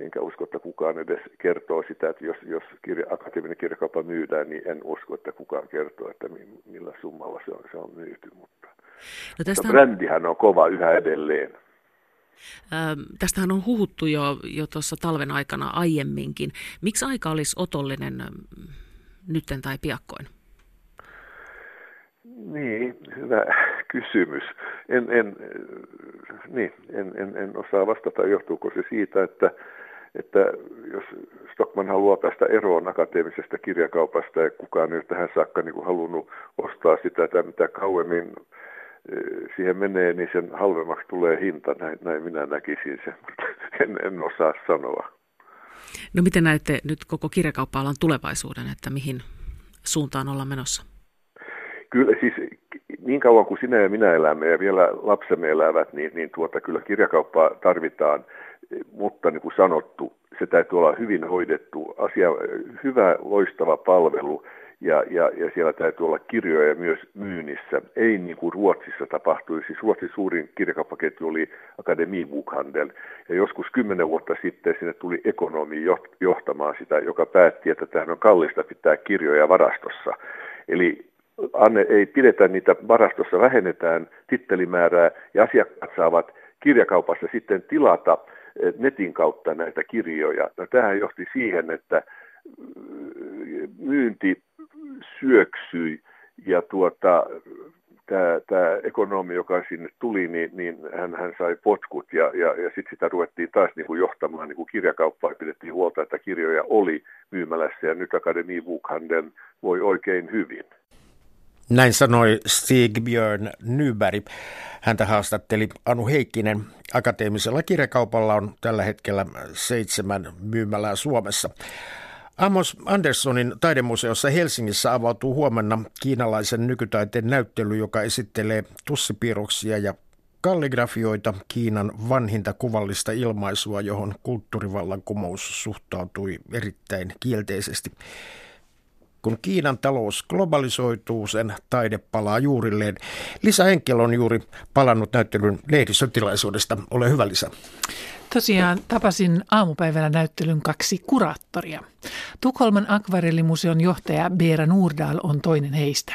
enkä usko, että kukaan edes kertoo sitä, että jos, jos kirja, akateeminen kirjakauppa myydään, niin en usko, että kukaan kertoo, että millä summalla se on, se on myyty. Mutta, no tästä on... brändihän on kova yhä edelleen. Ähm, tästähän on huhuttu jo, jo tuossa talven aikana aiemminkin. Miksi aika olisi otollinen ähm, nytten tai piakkoin? Niin, hyvä kysymys. En, en, niin, en, en, en osaa vastata, johtuuko se siitä, että, että jos Stockman haluaa päästä eroon akateemisesta kirjakaupasta ja kukaan ei ole tähän saakka niin kuin halunnut ostaa sitä tai mitä kauemmin siihen menee, niin sen halvemmaksi tulee hinta. Näin, näin minä näkisin sen, mutta en, en osaa sanoa. No miten näette nyt koko kirjakauppa-alan tulevaisuuden, että mihin suuntaan ollaan menossa? Kyllä siis niin kauan kuin sinä ja minä elämme ja vielä lapsemme elävät, niin, niin tuota, kyllä kirjakauppaa tarvitaan, mutta niin kuin sanottu, se täytyy olla hyvin hoidettu asia, hyvä, loistava palvelu, ja, ja, ja siellä täytyy olla kirjoja myös myynnissä. Ei niin kuin Ruotsissa tapahtui. Siis Ruotsin suurin kirjakauppaketju oli Akademi Bokhandel. Ja joskus kymmenen vuotta sitten sinne tuli ekonomi johtamaan sitä, joka päätti, että tähän on kallista pitää kirjoja varastossa. Eli anne, ei pidetä niitä varastossa, vähennetään tittelimäärää ja asiakkaat saavat kirjakaupassa sitten tilata eh, netin kautta näitä kirjoja. No, tähän johti siihen, että mm, myynti syöksyi ja tuota, tämä, tämä ekonomi, joka sinne tuli, niin, niin hän, hän sai potkut ja, ja, ja sitten sitä ruvettiin taas niin kuin johtamaan niin kuin kirjakauppaa ja pidettiin huolta, että kirjoja oli myymälässä ja nyt Akademi Bokhandeln voi oikein hyvin. Näin sanoi Stigbjörn Nyberg. Häntä haastatteli Anu Heikkinen. Akateemisella kirjakaupalla on tällä hetkellä seitsemän myymälää Suomessa. Amos Anderssonin taidemuseossa Helsingissä avautuu huomenna kiinalaisen nykytaiteen näyttely, joka esittelee tussipiirroksia ja kalligrafioita Kiinan vanhinta kuvallista ilmaisua, johon kulttuurivallankumous suhtautui erittäin kielteisesti. Kun Kiinan talous globalisoituu, sen taide palaa juurilleen. Lisa Enkel on juuri palannut näyttelyn lehdistötilaisuudesta. Ole hyvä Lisa. Tosiaan tapasin aamupäivällä näyttelyn kaksi kuraattoria. Tukholman akvarellimuseon johtaja Beera Nurdal on toinen heistä.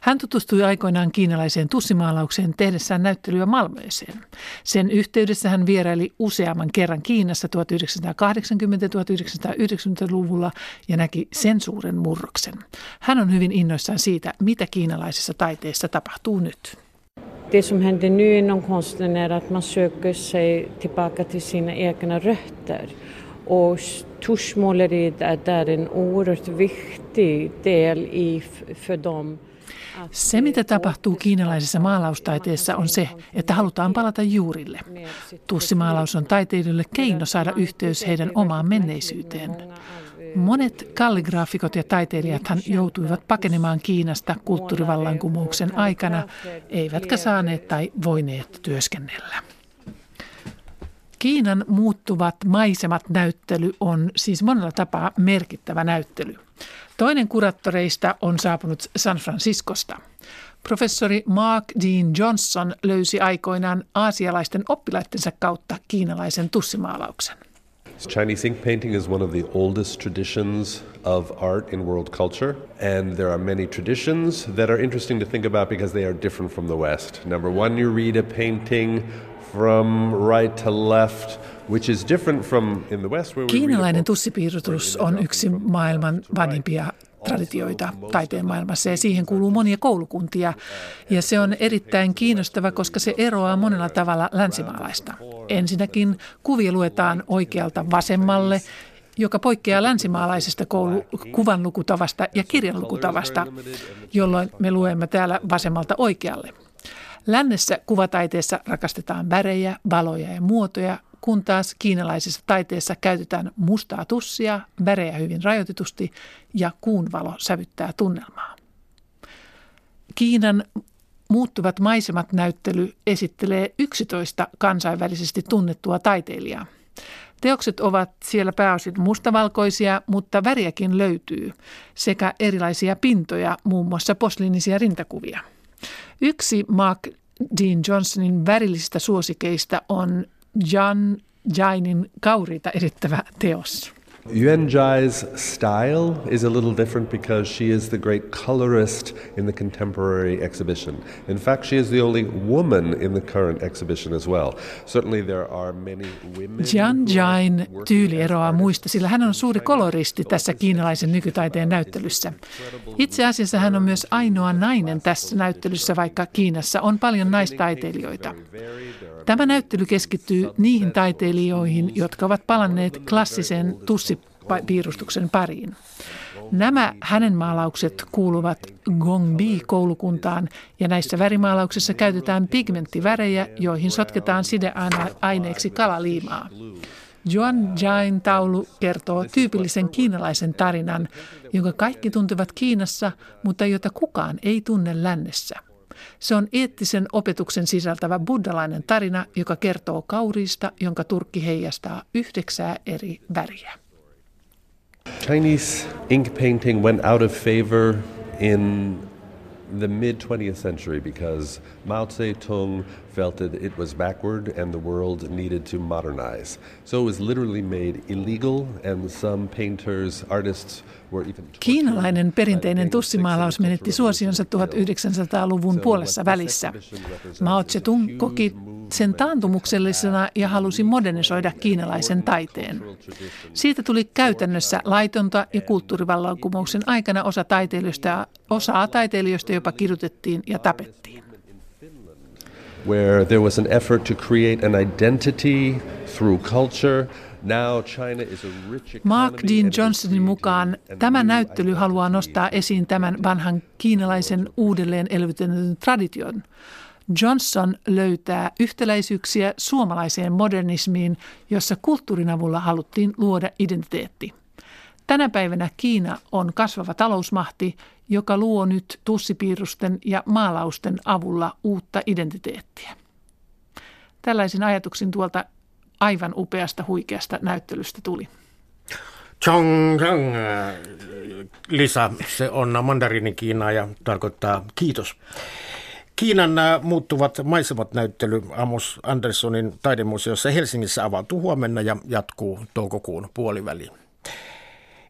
Hän tutustui aikoinaan kiinalaiseen tussimaalaukseen tehdessään näyttelyä Malmöeseen. Sen yhteydessä hän vieraili useamman kerran Kiinassa 1980-1990-luvulla ja näki sen suuren murroksen. Hän on hyvin innoissaan siitä, mitä kiinalaisessa taiteessa tapahtuu nyt. Det som händer nu inom konsten är att man söker sig tillbaka till sina egna rötter. Och tuschmåleriet är en oerhört viktig del i, för dem. Se, mitä tapahtuu kiinalaisessa maalaustaiteessa, on se, että halutaan palata juurille. Tussimaalaus on taiteilijoille keino saada yhteys heidän omaan menneisyyteen. Monet kalligraafikot ja taiteilijathan joutuivat pakenemaan Kiinasta kulttuurivallankumouksen aikana, eivätkä saaneet tai voineet työskennellä. Kiinan muuttuvat maisemat näyttely on siis monella tapaa merkittävä näyttely. Toinen kuraattoreista on saapunut San Franciscosta. Professori Mark Dean Johnson löysi aikoinaan aasialaisten oppilaittensa kautta kiinalaisen tussimaalauksen. Chinese ink painting is one of the oldest traditions of art in world culture, and there are many traditions that are interesting to think about because they are different from the West. Number one, you read a painting from right to left, which is different from in the West. Where Kiinalainen tussipiirrotus on yksi maailman vanhimpia traditioita taiteen maailmassa ja siihen kuuluu monia koulukuntia. Ja se on erittäin kiinnostava, koska se eroaa monella tavalla länsimaalaista. Ensinnäkin kuvia luetaan oikealta vasemmalle joka poikkeaa länsimaalaisesta koulu, kuvanlukutavasta ja kirjanlukutavasta, jolloin me luemme täällä vasemmalta oikealle. Lännessä kuvataiteessa rakastetaan värejä, valoja ja muotoja, kun taas kiinalaisessa taiteessa käytetään mustaa tussia, värejä hyvin rajoitetusti ja kuun valo sävyttää tunnelmaa. Kiinan Muuttuvat maisemat näyttely esittelee 11 kansainvälisesti tunnettua taiteilijaa. Teokset ovat siellä pääosin mustavalkoisia, mutta väriäkin löytyy sekä erilaisia pintoja, muun muassa posliinisia rintakuvia. Yksi Mark Dean Johnsonin värillisistä suosikeista on John Jainin kauriita edittävä teos. Yuan Jai's style is a little different because she is the great colorist in the contemporary exhibition. In fact, she is the only woman in the current exhibition as well. Certainly there are many women. Jian Jain tyyli eroaa muista, sillä hän on suuri koloristi tässä kiinalaisen nykytaiteen näyttelyssä. Itse asiassa hän on myös ainoa nainen tässä näyttelyssä, vaikka Kiinassa on paljon naistaiteilijoita. Tämä näyttely keskittyy niihin taiteilijoihin, jotka ovat palanneet klassisen tussipiirustuksen pariin. Nämä hänen maalaukset kuuluvat Gongbi-koulukuntaan ja näissä värimaalauksissa käytetään pigmenttivärejä, joihin sotketaan sideaineeksi kalaliimaa. Juan Jain taulu kertoo tyypillisen kiinalaisen tarinan, jonka kaikki tuntevat Kiinassa, mutta jota kukaan ei tunne lännessä. Se on eettisen opetuksen sisältävä buddhalainen tarina, joka kertoo kauriista, jonka turkki heijastaa yhdeksää eri väriä. Chinese ink painting went out of favor in the mid 20th century because Mao Zedong felt that it was backward and the world needed to modernize. So it was literally made illegal, and some painters, artists were even. Kiinalainen perinteinen tussimaalaus menetti suosionsa 1900-luvun puolessa välissä. Mao Zedong koki sen taantumuksellisena ja halusi modernisoida kiinalaisen taiteen. Siitä tuli käytännössä laitonta ja kulttuurivallankumouksen aikana osa taiteilijoista, osaa taiteilijoista jopa kidutettiin ja tapettiin. Where there was an effort to create an identity through culture, Mark Dean Johnsonin mukaan tämä näyttely haluaa nostaa esiin tämän vanhan kiinalaisen uudelleen elvytetyn tradition – Johnson löytää yhtäläisyyksiä suomalaiseen modernismiin, jossa kulttuurin avulla haluttiin luoda identiteetti. Tänä päivänä Kiina on kasvava talousmahti, joka luo nyt tussipiirusten ja maalausten avulla uutta identiteettiä. Tällaisin ajatuksin tuolta aivan upeasta huikeasta näyttelystä tuli. Chong chong, Lisa, se on mandariinikiinaa ja tarkoittaa kiitos. Kiinan äh, muuttuvat maisemat näyttely Amos Anderssonin taidemuseossa Helsingissä avautuu huomenna ja jatkuu toukokuun puoliväliin.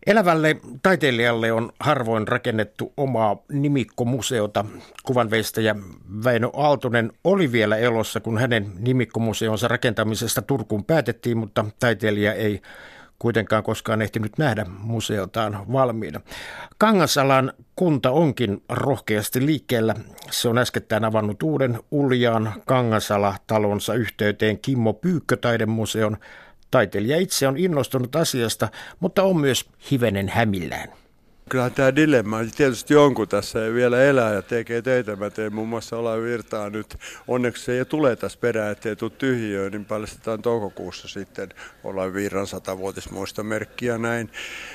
Elävälle taiteilijalle on harvoin rakennettu omaa nimikkomuseota. Kuvanveistäjä Väinö Aaltonen oli vielä elossa, kun hänen nimikkomuseonsa rakentamisesta Turkuun päätettiin, mutta taiteilija ei kuitenkaan koskaan ehtinyt nähdä museotaan valmiina. Kangasalan kunta onkin rohkeasti liikkeellä. Se on äskettäin avannut uuden Uljaan Kangasala-talonsa yhteyteen Kimmo Pyykkötaidemuseon. Taiteilija itse on innostunut asiasta, mutta on myös hivenen hämillään. Kyllä tämä dilemma tietysti jonkun tässä ei vielä elää ja tekee töitä. Mä teen muun muassa olla Virtaa nyt. Onneksi se ei tule tässä perään, ettei tule tyhjiöön, niin paljastetaan toukokuussa sitten olla Virran satavuotismuistomerkki ja näin.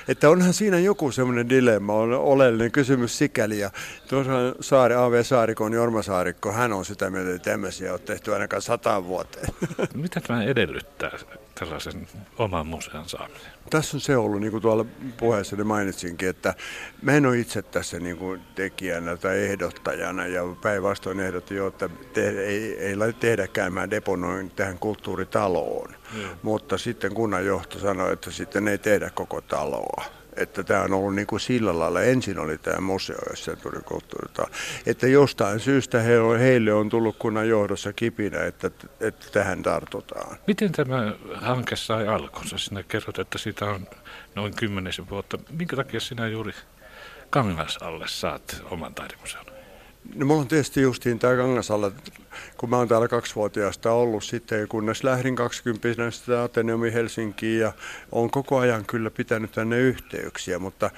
Että onhan siinä joku semmoinen dilemma, on oleellinen kysymys sikäli. Ja tuossa Saari, A.V. Saarikon Jorma Saarikko, hän on sitä mieltä, että tämmöisiä on tehty ainakaan sata vuoteen. Mitä tämä edellyttää tällaisen oman museon saamisen? Tässä on se ollut, niin kuin tuolla puheessa mainitsinkin, että mä en ole itse tässä niin kuin tekijänä tai ehdottajana ja päinvastoin ehdotti jo, että te, ei, ei tehdä käymään deponoin tähän kulttuuritaloon. Hmm. Mutta sitten kunnanjohto sanoi, että sitten ei tehdä koko taloa että tämä on ollut niin kuin sillä lailla. Ensin oli tämä museo, tuli kulttuurita. Että jostain syystä he on, heille on tullut kunnan johdossa kipinä, että, että tähän tartutaan. Miten tämä hanke sai alkunsa? Sinä kerrot, että siitä on noin kymmenisen vuotta. Minkä takia sinä juuri Kangasalle saat oman taidemuseon? No mulla on tietysti justiin tämä Kangasalla, kun mä oon täällä kaksivuotiaasta ollut sitten, kunnes lähdin 20 sitä Ateneumi Helsinkiin ja on koko ajan kyllä pitänyt tänne yhteyksiä, mutta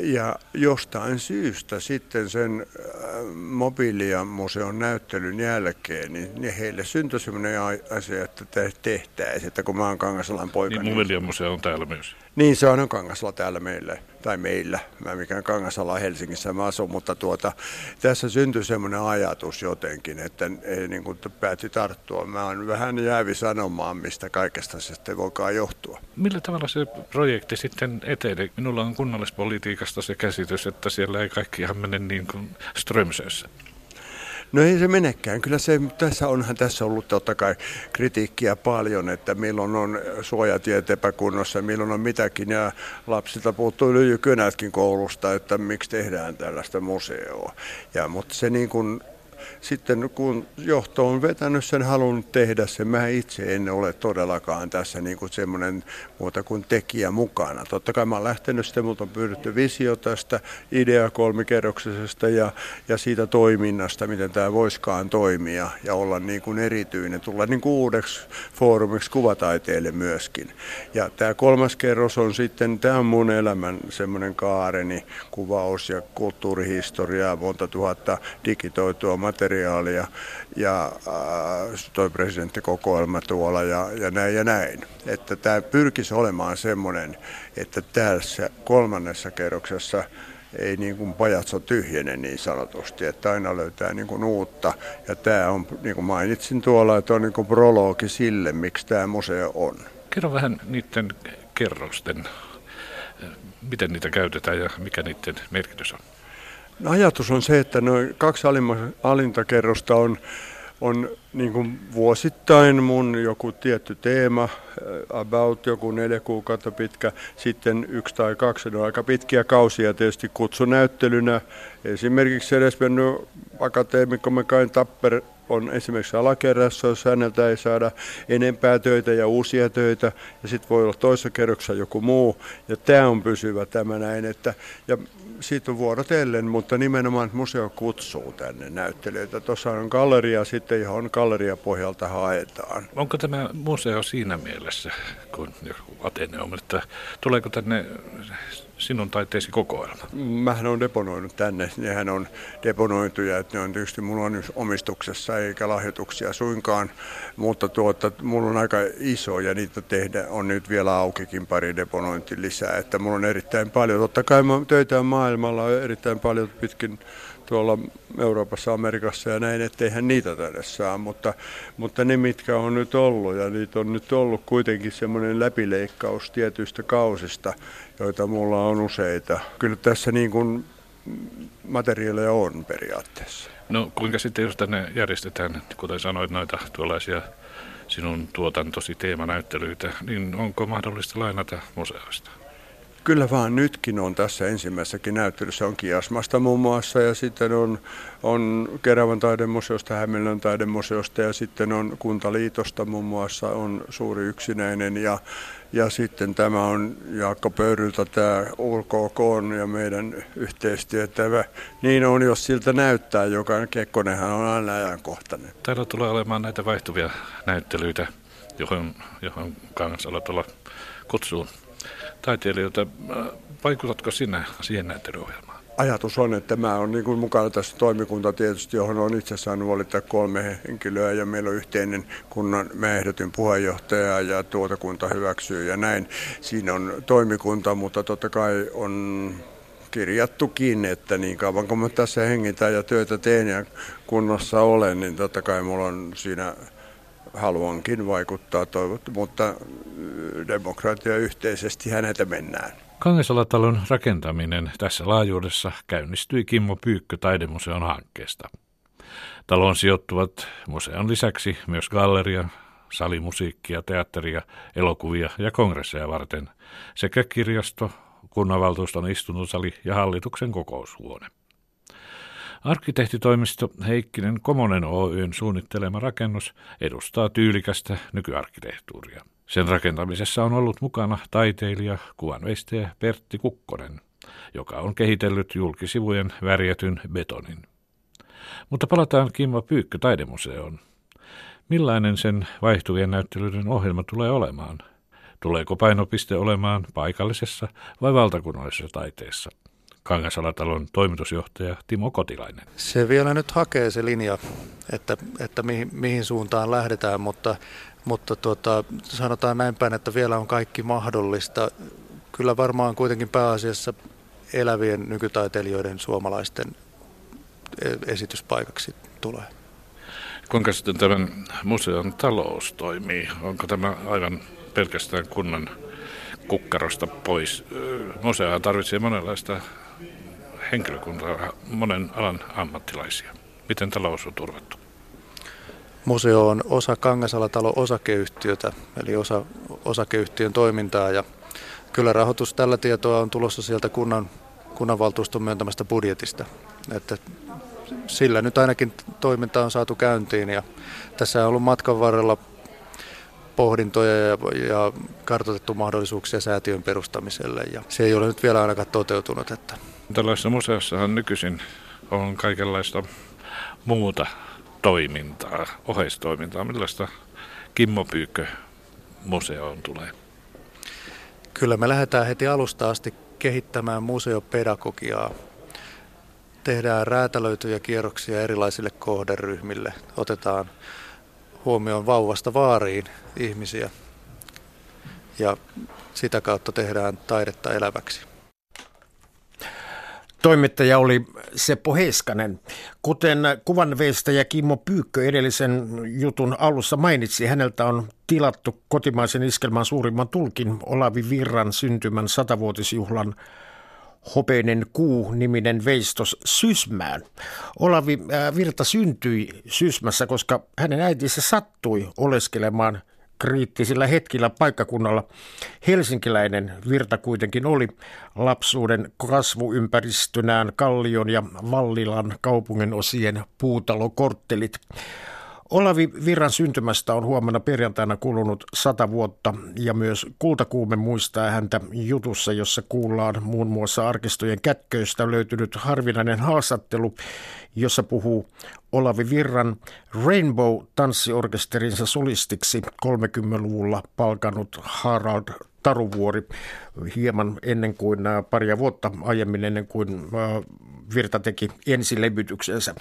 ja jostain syystä sitten sen mobiilia museon näyttelyn jälkeen, niin, heille syntyi sellainen asia, että tehtäisiin, että kun mä oon Kangasalan poika. Niin, niin museo on täällä myös. Niin, se on Kangasala täällä meille, tai meillä. Mä mikään Kangasala Helsingissä mä asun, mutta tuota, tässä syntyi semmoinen ajatus jotenkin, että ei niin kuin päätti tarttua. Mä oon vähän jäävi sanomaan, mistä kaikesta se sitten voikaan johtua. Millä tavalla se projekti sitten etenee? Minulla on kunnallispolitiikasta se käsitys, että siellä ei kaikki ihan mene niin kuin Strömsössä. No ei se menekään. Kyllä se, tässä onhan tässä ollut totta kai kritiikkiä paljon, että milloin on suojatiet epäkunnossa, milloin on mitäkin. Ja lapsilta puuttuu lyijykönätkin koulusta, että miksi tehdään tällaista museoa. Ja, mutta se niin kuin sitten kun johto on vetänyt sen, halunnut tehdä sen. Mä itse en ole todellakaan tässä niin kuin semmoinen muuta kuin tekijä mukana. Totta kai mä oon lähtenyt sitten, mutta on pyydetty visio tästä idea kolmikerroksisesta ja, ja siitä toiminnasta, miten tämä voiskaan toimia ja olla niin kuin erityinen, tulla niin kuin uudeksi foorumiksi kuvataiteelle myöskin. Ja tämä kolmas kerros on sitten, tämä on mun elämän semmoinen kaareni, kuvaus ja kulttuurihistoriaa, monta tuhatta digitoitua materiaalia ja äh, toi presidenttikokoelma tuolla ja, ja näin ja näin. Että tämä pyrkisi olemaan semmoinen, että tässä kolmannessa kerroksessa ei niin kuin pajatso tyhjene niin sanotusti, että aina löytää niin kuin uutta. Ja tämä on, niin kuin mainitsin tuolla, että on niin kuin prologi sille, miksi tämä museo on. Kerro vähän niiden kerrosten, miten niitä käytetään ja mikä niiden merkitys on. Ajatus on se, että noin kaksi alinta kerrosta on, on niin kuin vuosittain mun joku tietty teema, about joku neljä kuukautta pitkä, sitten yksi tai kaksi, ne on aika pitkiä kausia tietysti kutsunäyttelynä. Esimerkiksi edes mennyt akateemikko Mekain Tapper on esimerkiksi alakerrassa, jos häneltä ei saada enempää töitä ja uusia töitä, ja sitten voi olla toisessa kerroksessa joku muu, ja tämä on pysyvä tämä näin, että, ja siitä on vuorotellen, mutta nimenomaan museo kutsuu tänne näyttelijöitä. Tuossa on galleria sitten, johon galleriapohjalta haetaan. Onko tämä museo siinä mielessä, kun joku Ateneum, että tuleeko tänne sinun taiteesi kokoelma? Mähän on deponoinut tänne. Nehän on deponoituja, että ne on tietysti mulla on omistuksessa eikä lahjoituksia suinkaan, mutta tuota, mulla on aika iso ja niitä tehdä on nyt vielä aukikin pari deponointi lisää, että mulla on erittäin paljon. Totta kai töitä on maailmalla erittäin paljon pitkin tuolla Euroopassa, Amerikassa ja näin, etteihän niitä tänne saa, mutta, mutta ne mitkä on nyt ollut ja niitä on nyt ollut kuitenkin semmoinen läpileikkaus tietyistä kausista, joita mulla on useita. Kyllä tässä niin kuin materiaaleja on periaatteessa. No kuinka sitten jos tänne järjestetään, kuten sanoit, noita tuollaisia sinun tuotantosi teemanäyttelyitä, niin onko mahdollista lainata museoista? Kyllä vaan nytkin on tässä ensimmäisessäkin näyttelyssä on Kiasmasta muun muassa ja sitten on, on Keravan taidemuseosta, Hämeenlän taidemuseosta ja sitten on Kuntaliitosta muun muassa on suuri yksinäinen ja, ja sitten tämä on Jaakko Pöyryltä tämä UKK ja meidän yhteistyö. Tämä, niin on, jos siltä näyttää, joka Kekkonenhan on aina ajankohtainen. Täällä tulee olemaan näitä vaihtuvia näyttelyitä, johon, johon Kangasala kutsuu taiteilijoita. Vaikutatko sinä siihen näyttelyohjelmaan? Ajatus on, että mä olen niin mukana tässä toimikunta tietysti, johon on itse saanut valita kolme henkilöä ja meillä on yhteinen kunnan, mä ehdotin puheenjohtaja ja tuotakunta hyväksyy ja näin. Siinä on toimikunta, mutta totta kai on kirjattukin, että niin kauan kun mä tässä hengitän ja työtä teen ja kunnossa olen, niin totta kai mulla on siinä haluankin vaikuttaa toivottu, mutta demokratia yhteisesti hänetä mennään. Kangasalatalon rakentaminen tässä laajuudessa käynnistyi Kimmo Pyykkö taidemuseon hankkeesta. Talon sijoittuvat museon lisäksi myös galleria, salimusiikkia, teatteria, elokuvia ja kongresseja varten sekä kirjasto, kunnanvaltuuston istuntosali ja hallituksen kokoushuone. Arkkitehtitoimisto Heikkinen Komonen Oyn suunnittelema rakennus edustaa tyylikästä nykyarkkitehtuuria. Sen rakentamisessa on ollut mukana taiteilija, kuvanveistäjä Pertti Kukkonen. joka on kehitellyt julkisivujen värjätyn betonin. Mutta palataan Kimmo Pyykkö taidemuseoon. Millainen sen vaihtuvien näyttelyiden ohjelma tulee olemaan? Tuleeko painopiste olemaan paikallisessa vai valtakunnallisessa taiteessa? Kangasalatalon toimitusjohtaja Timo Kotilainen. Se vielä nyt hakee se linja, että, että mihin, mihin suuntaan lähdetään, mutta, mutta tuota, sanotaan näin päin, että vielä on kaikki mahdollista. Kyllä varmaan kuitenkin pääasiassa elävien nykytaiteilijoiden suomalaisten e-, esityspaikaksi tulee. Kuinka sitten tämän museon talous toimii? Onko tämä aivan pelkästään kunnan kukkarosta pois? Museo tarvitsee monenlaista henkilökuntaa, monen alan ammattilaisia. Miten talous on turvattu? Museo on osa Kangasalatalon osakeyhtiötä, eli osa osakeyhtiön toimintaa ja kyllä rahoitus tällä tietoa on tulossa sieltä kunnan, kunnanvaltuuston myöntämästä budjetista. Että sillä nyt ainakin toiminta on saatu käyntiin ja tässä on ollut matkan varrella pohdintoja ja, ja kartoitettu mahdollisuuksia säätiön perustamiselle ja se ei ole nyt vielä ainakaan toteutunut. Että. Tällaisessa museossahan nykyisin on kaikenlaista muuta toimintaa, oheistoimintaa. Millaista Kimmo Pyykkö museoon tulee? Kyllä me lähdetään heti alusta asti kehittämään museopedagogiaa. Tehdään räätälöityjä kierroksia erilaisille kohderyhmille. Otetaan huomioon vauvasta vaariin ihmisiä ja sitä kautta tehdään taidetta eläväksi. Toimittaja oli Seppo Heiskanen. Kuten kuvanveistäjä Kimmo Pyykkö edellisen jutun alussa mainitsi, häneltä on tilattu kotimaisen iskelman suurimman tulkin Olavi Virran syntymän satavuotisjuhlan Hopeinen kuu-niminen veistos Sysmään. Olavi äh, Virta syntyi Sysmässä, koska hänen äitinsä sattui oleskelemaan kriittisillä hetkillä paikkakunnalla. Helsinkiläinen Virta kuitenkin oli lapsuuden kasvuympäristönään Kallion ja Vallilan kaupungin osien puutalokorttelit. Olavi Virran syntymästä on huomenna perjantaina kulunut sata vuotta ja myös Kultakuume muistaa häntä jutussa, jossa kuullaan muun muassa arkistojen kätköistä löytynyt harvinainen haastattelu, jossa puhuu Olavi Virran Rainbow-tanssiorkesterinsa solistiksi 30-luvulla palkanut Harald Taruvuori hieman ennen kuin äh, paria vuotta aiemmin ennen kuin äh, Virta teki ensilevytyksensä.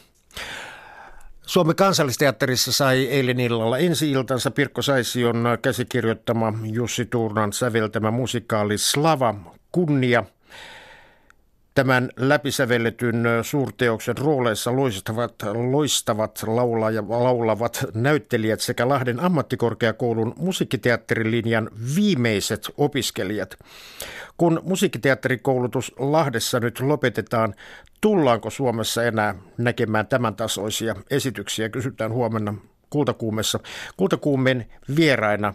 Suomen kansallisteatterissa sai eilen illalla ensi-iltansa Pirkko Saision käsikirjoittama Jussi Tuurnan säveltämä musikaali Slava kunnia. Tämän läpisävelletyn suurteoksen rooleissa loistavat, loistavat laula ja laulavat näyttelijät sekä Lahden ammattikorkeakoulun musiikkiteatterilinjan viimeiset opiskelijat. Kun musiikkiteatterikoulutus Lahdessa nyt lopetetaan, tullaanko Suomessa enää näkemään tämän tasoisia esityksiä? Kysytään huomenna Kultakuumessa. Kultakuumen vieraina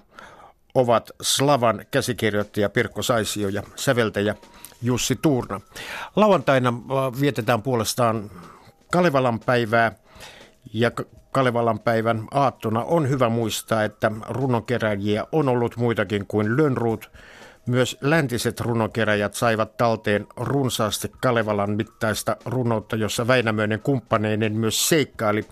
ovat Slavan käsikirjoittaja Pirkko Saisio ja säveltäjä Jussi Tuurna. Lauantaina äh, vietetään puolestaan Kalevalan päivää ja Kalevalan päivän aattona on hyvä muistaa, että runonkeräjiä on ollut muitakin kuin Lönnruut – myös läntiset runokeräjät saivat talteen runsaasti Kalevalan mittaista runoutta, jossa Väinämöinen kumppaneinen myös seikkaili.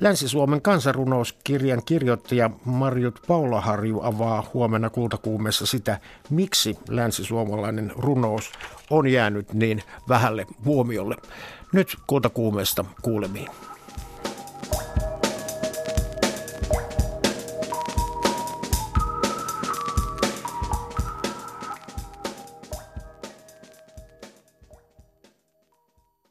Länsi-Suomen kansanrunouskirjan kirjoittaja Marjut Paulaharju avaa huomenna kultakuumessa sitä, miksi länsisuomalainen runous on jäänyt niin vähälle huomiolle. Nyt kultakuumesta kuulemiin.